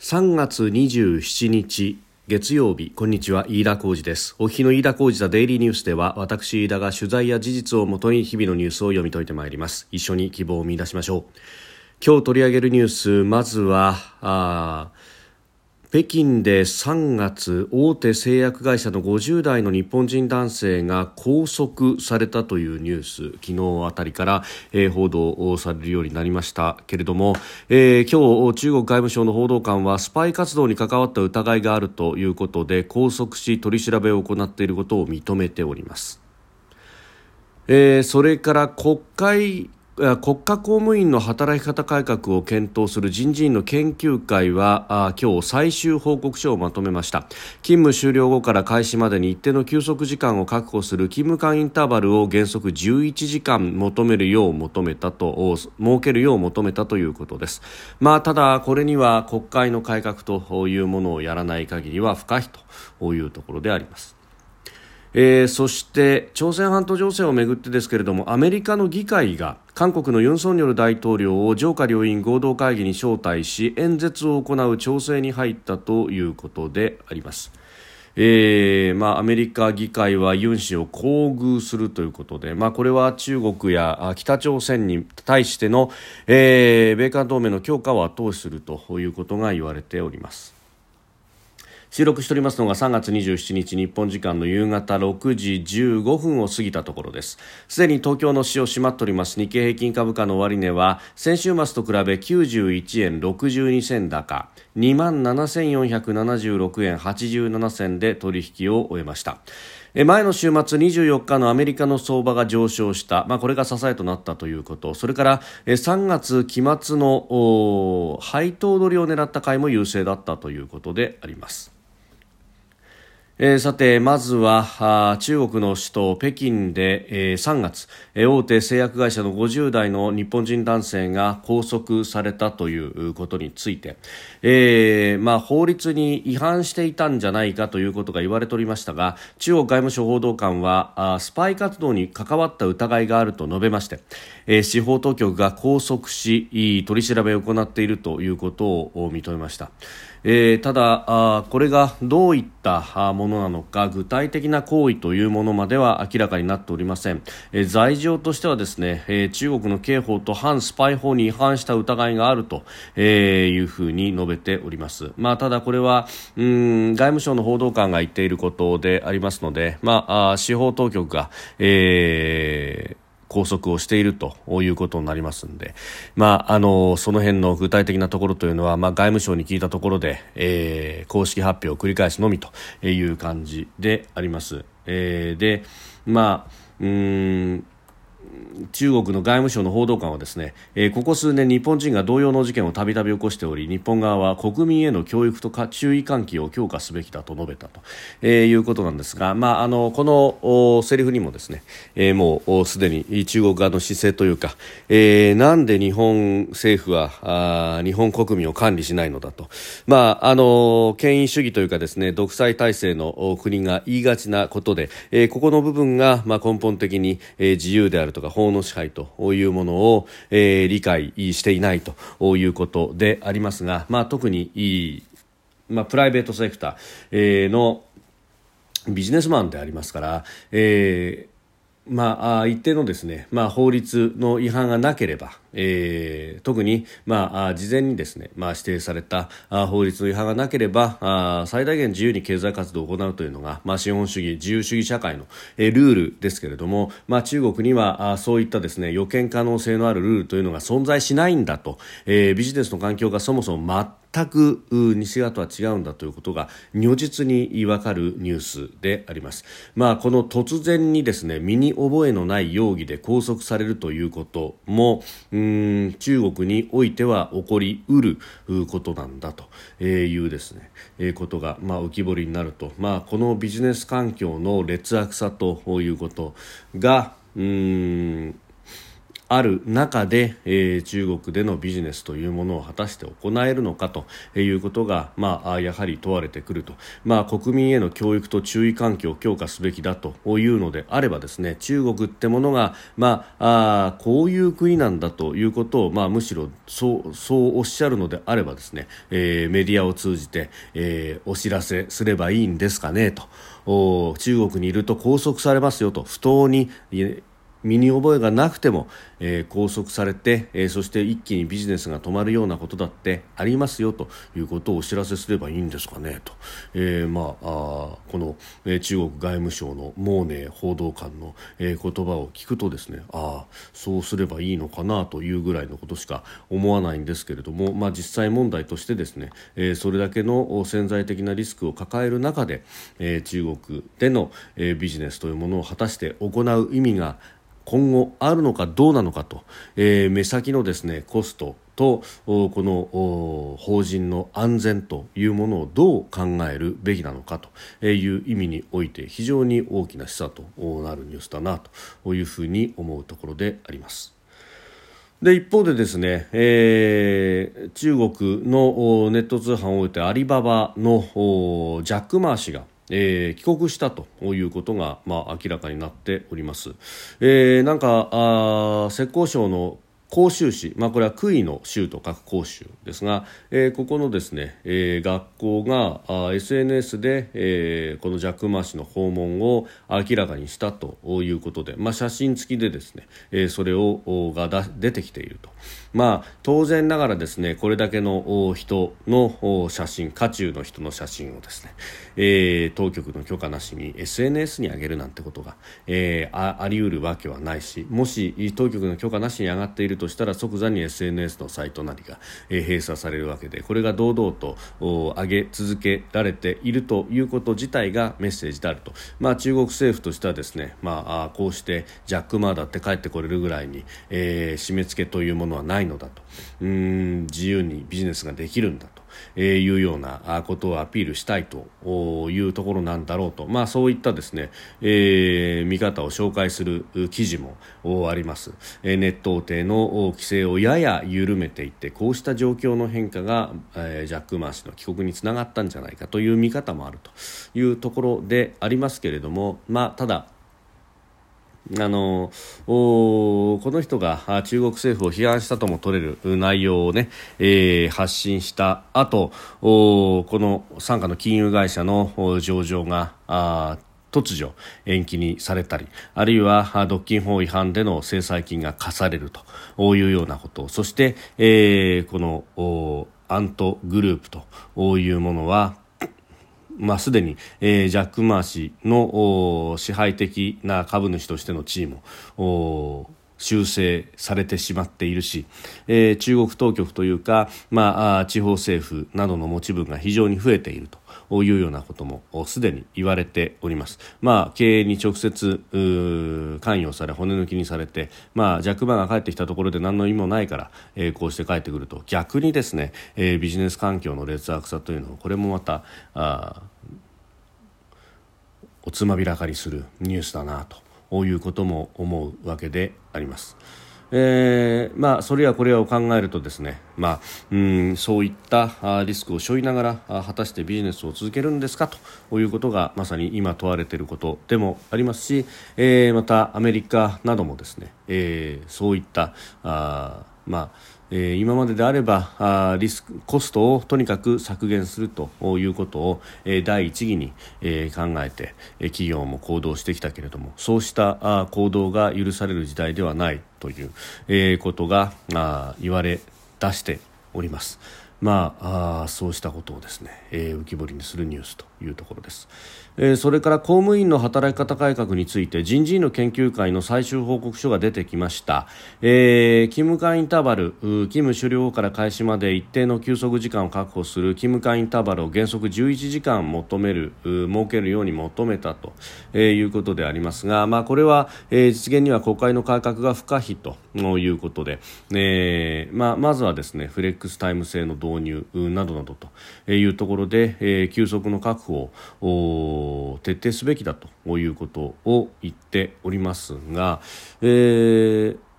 3月27日月曜日こんにちは飯田浩二です。お日の飯田浩二ザデイリーニュースでは私飯田が取材や事実をもとに日々のニュースを読み解いてまいります。一緒に希望を見出しましょう。今日取り上げるニュースまずはあ北京で3月大手製薬会社の50代の日本人男性が拘束されたというニュース昨日あたりから、えー、報道されるようになりましたけれども、えー、今日中国外務省の報道官はスパイ活動に関わった疑いがあるということで拘束し取り調べを行っていることを認めております。えー、それから国会国家公務員の働き方改革を検討する人事院の研究会は今日最終報告書をまとめました。勤務終了後から開始までに一定の休息時間を確保する勤務間インターバルを原則11時間求めるよう求めたと設けるよう求めたということです、まあ、ただこれには国会の改革というものをやらない限りは不可避というところであります。えー、そして朝鮮半島情勢をめぐってですけれどもアメリカの議会が韓国のユン・ソンニョル大統領を上下両院合同会議に招待し演説を行う調整に入ったということであります。えーまあ、アメリカ議会はユン氏を厚遇するということで、まあ、これは中国や北朝鮮に対しての、えー、米韓同盟の強化を後押しするということが言われております。収録しておりますのが3月27日日本時間の夕方6時15分を過ぎたところです。すでに東京の市を閉まっております。日経平均株価の終値は先週末と比べ91円62銭高2万7476円87銭で取引を終えました。前の週末24日のアメリカの相場が上昇した、まあ、これが支えとなったということ。それから3月期末の配当取りを狙った買いも優勢だったということであります。えー、さて、まずは中国の首都北京で、えー、3月、えー、大手製薬会社の50代の日本人男性が拘束されたということについて、えーまあ、法律に違反していたんじゃないかということが言われておりましたが中国外務省報道官はあスパイ活動に関わった疑いがあると述べまして、えー、司法当局が拘束し取り調べを行っているということを認めました。えー、ただあ、これがどういったものなのか具体的な行為というものまでは明らかになっておりません、えー、罪状としてはですね、えー、中国の刑法と反スパイ法に違反した疑いがあると、えいうふうに述べております、まあ、ただこれはうん外務省の報道官が言っていることでありますので、まあ、あ司法当局が、えー拘束をしているということになりますので、まあ、あのその辺の具体的なところというのは、まあ、外務省に聞いたところで、えー、公式発表を繰り返すのみという感じであります。えー、で、まあ、うん中国の外務省の報道官はですね、えー、ここ数年日本人が同様の事件をたびたび起こしており日本側は国民への教育とか注意喚起を強化すべきだと述べたと、えー、いうことなんですが、まあ、あのこのセリフにもですね、えー、もうすでに中国側の姿勢というか、えー、なんで日本政府はあ日本国民を管理しないのだと、まあ、あの権威主義というかですね独裁体制の国が言いがちなことで、えー、ここの部分が、まあ、根本的に、えー、自由であるとか法の支配というものを、えー、理解していないということでありますが、まあ、特にまあ、プライベートセクター、えー、のビジネスマンでありますから、えーまあ、一定のですね、まあ、法律の違反がなければ、えー、特に、まあ、事前にですね、まあ、指定された法律の違反がなければあ最大限自由に経済活動を行うというのが、まあ、資本主義自由主義社会の、えー、ルールですけれども、まあ、中国にはあそういったですね予見可能性のあるルールというのが存在しないんだと、えー、ビジネスの環境がそもそも全く西側とは違うんだということが如実に分かるニュースであります。まあ、この突然にですね身に覚えのない容疑で拘束されるということも、ううん中国においては起こりうることなんだというですね、え、ことが、まあ、浮き彫りになると、まあ、このビジネス環境の劣悪さということがうんある中で、えー、中国でのビジネスというものを果たして行えるのかということが、まあ、やはり問われてくると、まあ、国民への教育と注意喚起を強化すべきだというのであればですね中国ってものが、まあ、あこういう国なんだということを、まあ、むしろそうそうおっしゃるのであればですね、えー、メディアを通じて、えー、お知らせすればいいんですかねと。中国にいると拘束されますよと不当に身に覚えがなくても、えー、拘束されて、えー、そして一気にビジネスが止まるようなことだってありますよということをお知らせすればいいんですかねと、えー、まああこの、え、中国外務省のモーネー報道官の、え、言葉を聞くとですねあそうすればいいのかなというぐらいのことしか思わないんですけれども、まあ、実際問題としてですね、え、それだけの潜在的なリスクを抱える中で、え、中国での、え、ビジネスというものを果たして行う意味が今後あるのかどうなのかと、えー、目先のですねコストとこの法人の安全というものをどう考えるべきなのかという意味において非常に大きな示唆となるニュースだなというふうに思うところであります。で一方でですね、えー、中国のネット通販大手アリババのジャック・マー氏がえー、帰国したということが、まあ、明らかになっております。えー、なんかあ浙江省の広州市、まあ、これは杭の州と書く広州ですが、えー、ここのですね、えー、学校があ SNS で、えー、このジャック・マ氏の訪問を明らかにしたということで、まあ、写真付きでですね、えー、それをがだ出てきていると。まあ、当然ながらですねこれだけの人の写真渦中の人の写真をですね、えー、当局の許可なしに SNS に上げるなんてことが、えー、ああり得るわけはないしもし当局の許可なしに上がっているとしたら即座に SNS のサイトなりが、えー、閉鎖されるわけでこれが堂々と上げ続けられているということ自体がメッセージであると、まあ、中国政府としてはですね、まあ、こうしてジャック・マーだって帰ってこれるぐらいに、えー、締め付けというものはないないのだとうん自由にビジネスができるんだと。えー、いうようなことをアピールしたいというところなんだろうと、まあ、そういったですね、えー、見方を紹介する記事もあります、えー、ネット大手の規制をやや緩めていってこうした状況の変化が、えー、ジャック・マー氏の帰国につながったんじゃないかという見方もあるというところでありますけれども、まあ、ただあのこの人が中国政府を批判したとも取れる内容をね、えー、発信した後この傘下の金融会社の上場があ突如延期にされたりあるいは独禁法違反での制裁金が課されるというようなこと。そして、えー、このアントグループというものはまあ、すでに、えー、ジャック・マー氏の支配的な株主としての地位も修正されてしまっているし、えー、中国当局というか、まあ、地方政府などの持ち分が非常に増えていると。いうようなこともすでに言われております。まあ、経営に直接関与され骨抜きにされて、まあ、ジャック・マーが帰ってきたところで何の意味もないから、えー、こうして帰ってくると逆にですね、えー、ビジネス環境の劣悪さというのはこれもまたあおつまびらかりするニュースだなということも思うわけであります。えー、まあ、それやこれやを考えるとですね、まあ、うんそういったリスクを背負いながら果たしてビジネスを続けるんですかということがまさに今問われていることでもありますし、えー、またアメリカなどもですね、えー、そういったあまあえ、今までであればあリスクコストをとにかく削減するということを、え、第一義に、え、考えて、え、企業も行動してきたけれどもそうしたあ行動が許される時代ではないという、え、ことがあ言われ出しております。まあ、あそうしたことをですね、え、浮き彫りにするニュースというところです。えー、それから公務員の働き方改革について人事院の研究会の最終報告書が出てきました、えー、勤務間インターバル勤務終了後から開始まで一定の休息時間を確保する勤務間インターバルを原則11時間求める設けるように求めたと、えー、いうことでありますが、まあ、これは、えー、実現には国会の改革が不可避ということで、えーまあ、まずはですねフレックスタイム制の導入などなどというところで、えー、休息の確保を徹底すべきだということを言っておりますが、えー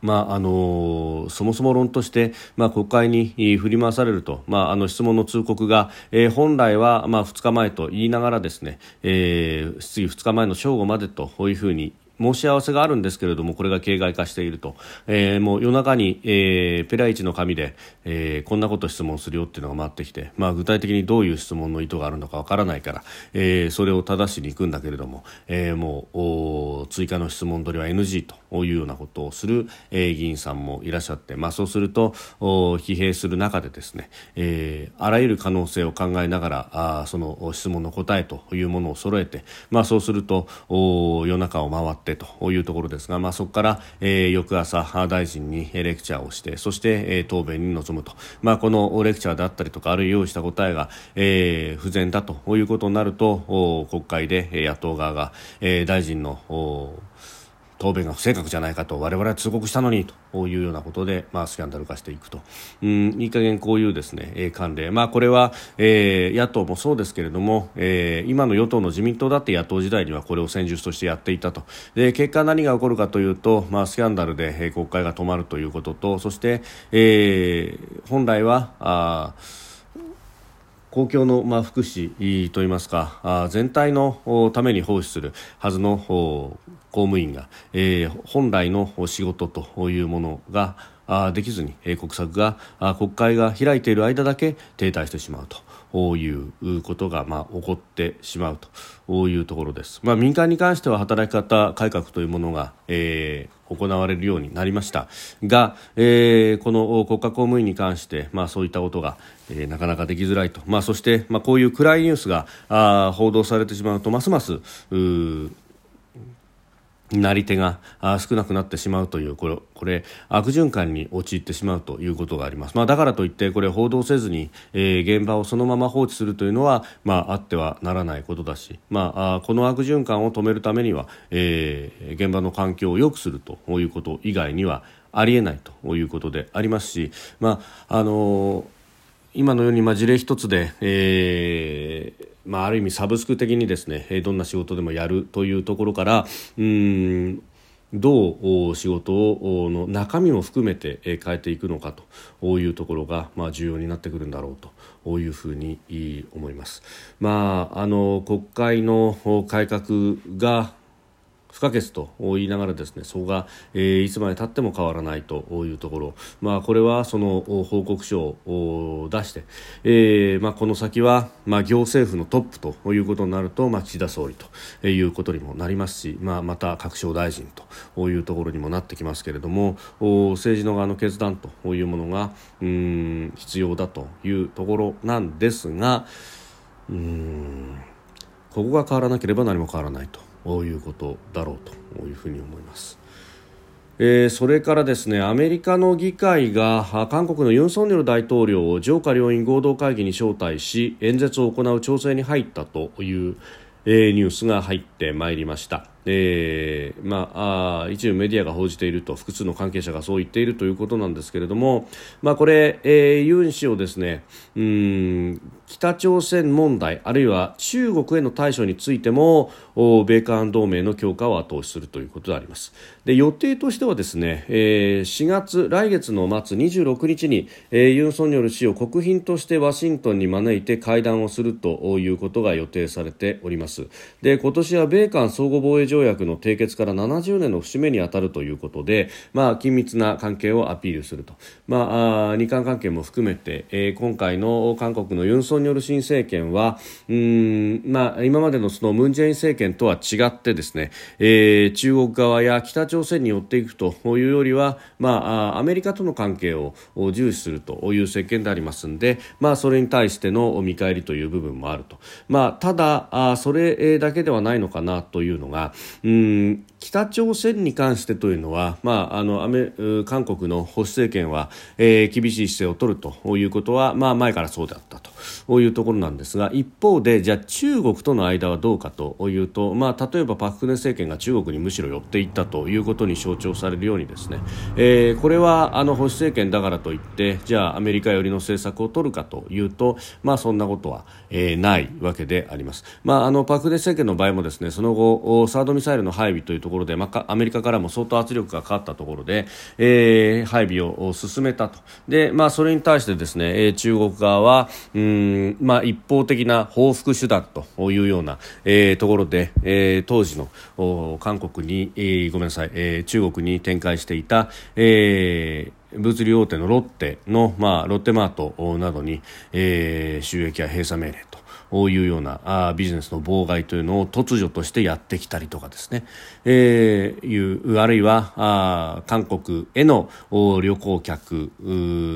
まああのそもそも論として、まあ、国会に振り回されると、まあ、あの質問の通告が、えー、本来は、まあ、2日前と言いながらですね、えー、質疑2日前の正午までというふうに申し合わせがあるんですけれどもこれが形骸化していると、えー、もう夜中に、えー、ペライチの紙で、えー、こんなこと質問するよっていうのが回ってきて、まあ、具体的にどういう質問の意図があるのかわからないから、えー、それを正しに行くんだけれども、えー、もう追加の質問取りは NG と。いうようなことをする、えー、議員さんもいらっしゃって、まあ、そうすると疲弊する中でですね、えー、あらゆる可能性を考えながらあその質問の答えというものを揃えて、まあ、そうすると夜中を回ってというところですが、まあ、そこから、えー、翌朝大臣にレクチャーをしてそして、えー、答弁に臨むと、まあ、このレクチャーであったりとかあるいは用意した答えが、えー、不全だということになると国会で野党側が、えー、大臣の答弁が不正確じゃないかと我々は通告したのにというようなことで、まあ、スキャンダル化していくと、うん、いい加減こういうですね、えー、慣例、まあ、これは、えー、野党もそうですけれども、えー、今の与党の自民党だって野党時代にはこれを戦術としてやっていたと。で結果何が起こるかというと、まあ、スキャンダルで、国会が止まるということとそして、えー、本来はあ公共の、まあ、福祉といいますかあ全体のために奉仕するはずの公務員が、えー、本来の仕事というものができずに、国策が国会が開いている間だけ停滞してしまうと。いうことが、まあ、起こってしまうというところです、まあ、民間に関しては働き方改革というものが、えー、行われるようになりましたが、えー、この国家公務員に関して、まあ、そういったことが、えー、なかなかできづらいと、まあ、そして、まあ、こういう暗いニュースがあ報道されてしまうとますますうなり手が少なくなってしまうというこれこれ悪循環に陥ってしまうということがあります、まあ、だからといってこれ報道せずに、えー、現場をそのまま放置するというのは、まあ、あってはならないことだし、まあ、この悪循環を止めるためには、えー、現場の環境を良くするということ以外にはありえないということでありますし、まああのー、今のように、まあ、事例一つで、えーまあ、ある意味サブスク的にですねどんな仕事でもやるというところからうんどう仕事の中身も含めて変えていくのかというところが、まあ、重要になってくるんだろうというふうに思います。まあ、あの国会の改革が不可欠と言いながらですねそこが、えー、いつまでたっても変わらないというところ、まあ、これはその報告書を出して、えーまあ、この先は、まあ、行政府のトップということになると、まあ、岸田総理ということにもなりますし、まあ、また各省大臣というところにもなってきますけれども政治の側の決断というものがうん必要だというところなんですがうんここが変わらなければ何も変わらないと。いうことだろうというふうに思います。えー、それからですねアメリカの議会が韓国のユン・ソンニョル大統領を上下両院合同会議に招待し演説を行う調整に入ったという、えー、ニュースが入ってまいりました。えーまあ、あ一部メディアが報じていると複数の関係者がそう言っているということなんですけれども、まあ、これ、えー、ユン氏をですねうん北朝鮮問題あるいは中国への対処についても米韓同盟の強化を後押しするということであります。で予定としてはですね、えー、4月来月の末26日に、えー、ユン・ソンニョル氏を国賓としてワシントンに招いて会談をするということが予定されております。で今年は米韓相互防衛条条約の締結から70年の節目に当たるということで、まあ、緊密な関係をアピールすると、まあ、日韓関係も含めて、えー、今回の韓国のユン・ソンニョル新政権はうん、まあ、今までのそのムン・ジェイン政権とは違ってですね、えー、中国側や北朝鮮に寄っていくというよりは、まあ、アメリカとの関係を重視するという政権でありますので、まあ、それに対しての見返りという部分もあると、まあ、ただあそれだけではないのかなというのがうん北朝鮮に関してというのは、まあ、あのアメ韓国の保守政権は、えー、厳しい姿勢を取るということは、まあ、前からそうであったというところなんですが一方でじゃあ中国との間はどうかというと、まあ、例えばパク・クネ政権が中国にむしろ寄っていったということに象徴されるようにですね、えー、これはあの保守政権だからといってじゃあアメリカ寄りの政策を取るかというと、まあ、そんなことは、えー、ないわけであります。まあ、あのパク・クネ政権の場合もですねその後サードミサイルの配備というところで、まあ、アメリカからも相当圧力がかかったところで、えー、配備を進めたと。で、まあ、それに対してですね中国側はうん、まあ、一方的な報復手段というような、えー、ところで、えー、当時の韓国に、えー、ごめんなさい、えー、中国に展開していた、えー、物流大手のロッテの、まあ、ロッテマートなどに、えー、収益や閉鎖命令いうようなあビジネスの妨害というのを突如としてやってきたりとかですね、えー、いうあるいはあ韓国への旅行客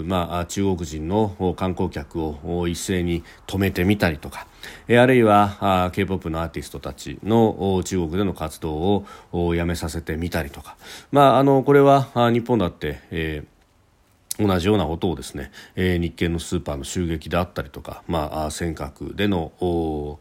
まあ、中国人の観光客を一斉に止めてみたりとか、えあるいは k p o p のアーティストたちの中国での活動をやめさせてみたりとか、まあ、あのこれは日本だって、えー同じようなことをですね、えー、日系のスーパーの襲撃であったりとか、まあ、尖閣での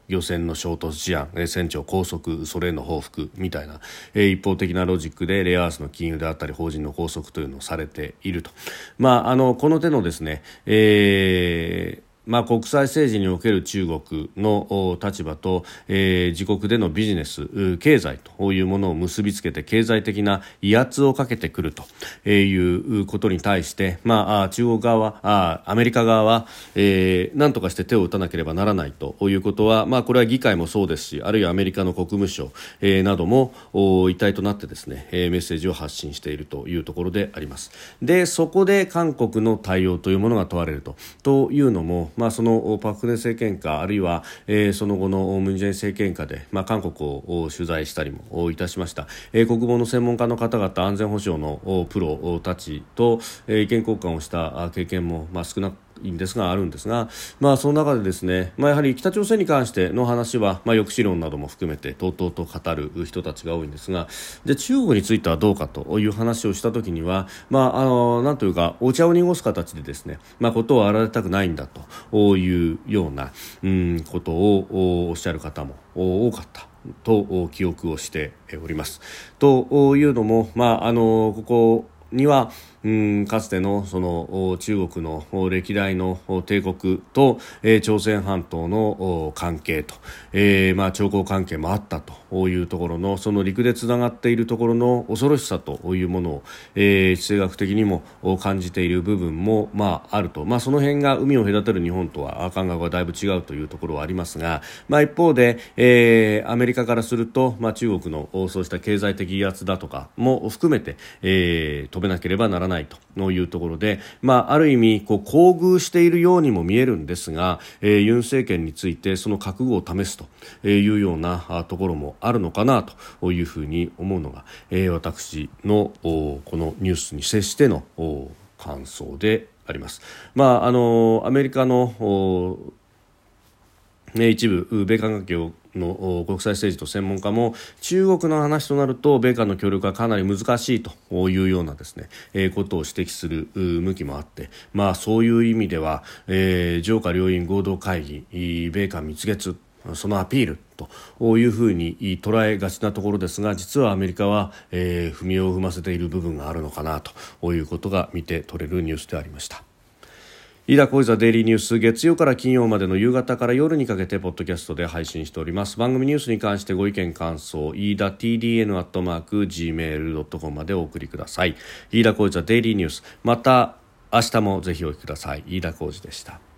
漁船の衝突事案、えー、船長拘束それへの報復みたいな、えー、一方的なロジックでレアアースの金融であったり法人の拘束というのをされていると、まあ、あのこの手のですね、えーまあ、国際政治における中国の立場と、えー、自国でのビジネス経済というものを結びつけて経済的な威圧をかけてくるということに対して、まあ、中国側あアメリカ側は、えー、何とかして手を打たなければならないということは、まあ、これは議会もそうですしあるいはアメリカの国務省、えー、なども一体となってですね、えー、メッセージを発信しているというところであります。でそこで韓国の対応というものが問われるとというのもまあ、そのパク・クネ政権下あるいは、えー、その後のムン・ジェイン政権下で、まあ、韓国を取材したりもいたしました、えー、国防の専門家の方々安全保障のプロたちと、えー、意見交換をした経験も、まあ、少なくんですがあるんですが、まあ、その中でですね、まあ、やはり北朝鮮に関しての話は、まあ、抑止論なども含めてとうとうと語る人たちが多いんですがで中国についてはどうかという話をした時には、まあ、あのなんというかお茶を濁す形でですね、まあ、ことを荒れたくないんだというような、うん、ことをおっしゃる方も多かったと記憶をしております。というのも、まあ、あのここにはうんかつてのその中国の歴代の帝国と、えー、朝鮮半島の関係と、えー、まあ、朝貢関係もあったと。いうところのその陸でつながっているところの恐ろしさというものを、えー、地政学的にも感じている部分も、まあ、あると、まあ、その辺が海を隔てる日本とは感覚がだいぶ違うというところはありますが、まあ、一方で、えー、アメリカからすると、まあ、中国のそうした経済的威圧だとかも含めて、えー、止めなければならないないというところで、まあ、ある意味こう厚遇しているようにも見えるんですが、えー、ユン政権についてその覚悟を試すというようなところもあるのかなというふうに思うのが、えー、私のこのニュースに接しての感想であります。まあ、あのアメリカのね一部米韓関係をの国際政治と専門家も中国の話となると米韓の協力はかなり難しいというようなですね、えー、ことを指摘する向きもあって、まあ、そういう意味では、えー、上下両院合同会議米韓蜜月そのアピールというふうに捉えがちなところですが実はアメリカは、えー、踏みを踏ませている部分があるのかなということが見て取れるニュースでありました。飯田浩司ザデイリーニュース月曜から金曜までの夕方から夜にかけてポッドキャストで配信しております。番組ニュースに関してご意見感想飯田 TDN アットマーク Gmail.com までお送りください。飯田浩司ザデイリーニュース。また明日もぜひお聞きください。飯田浩司でした。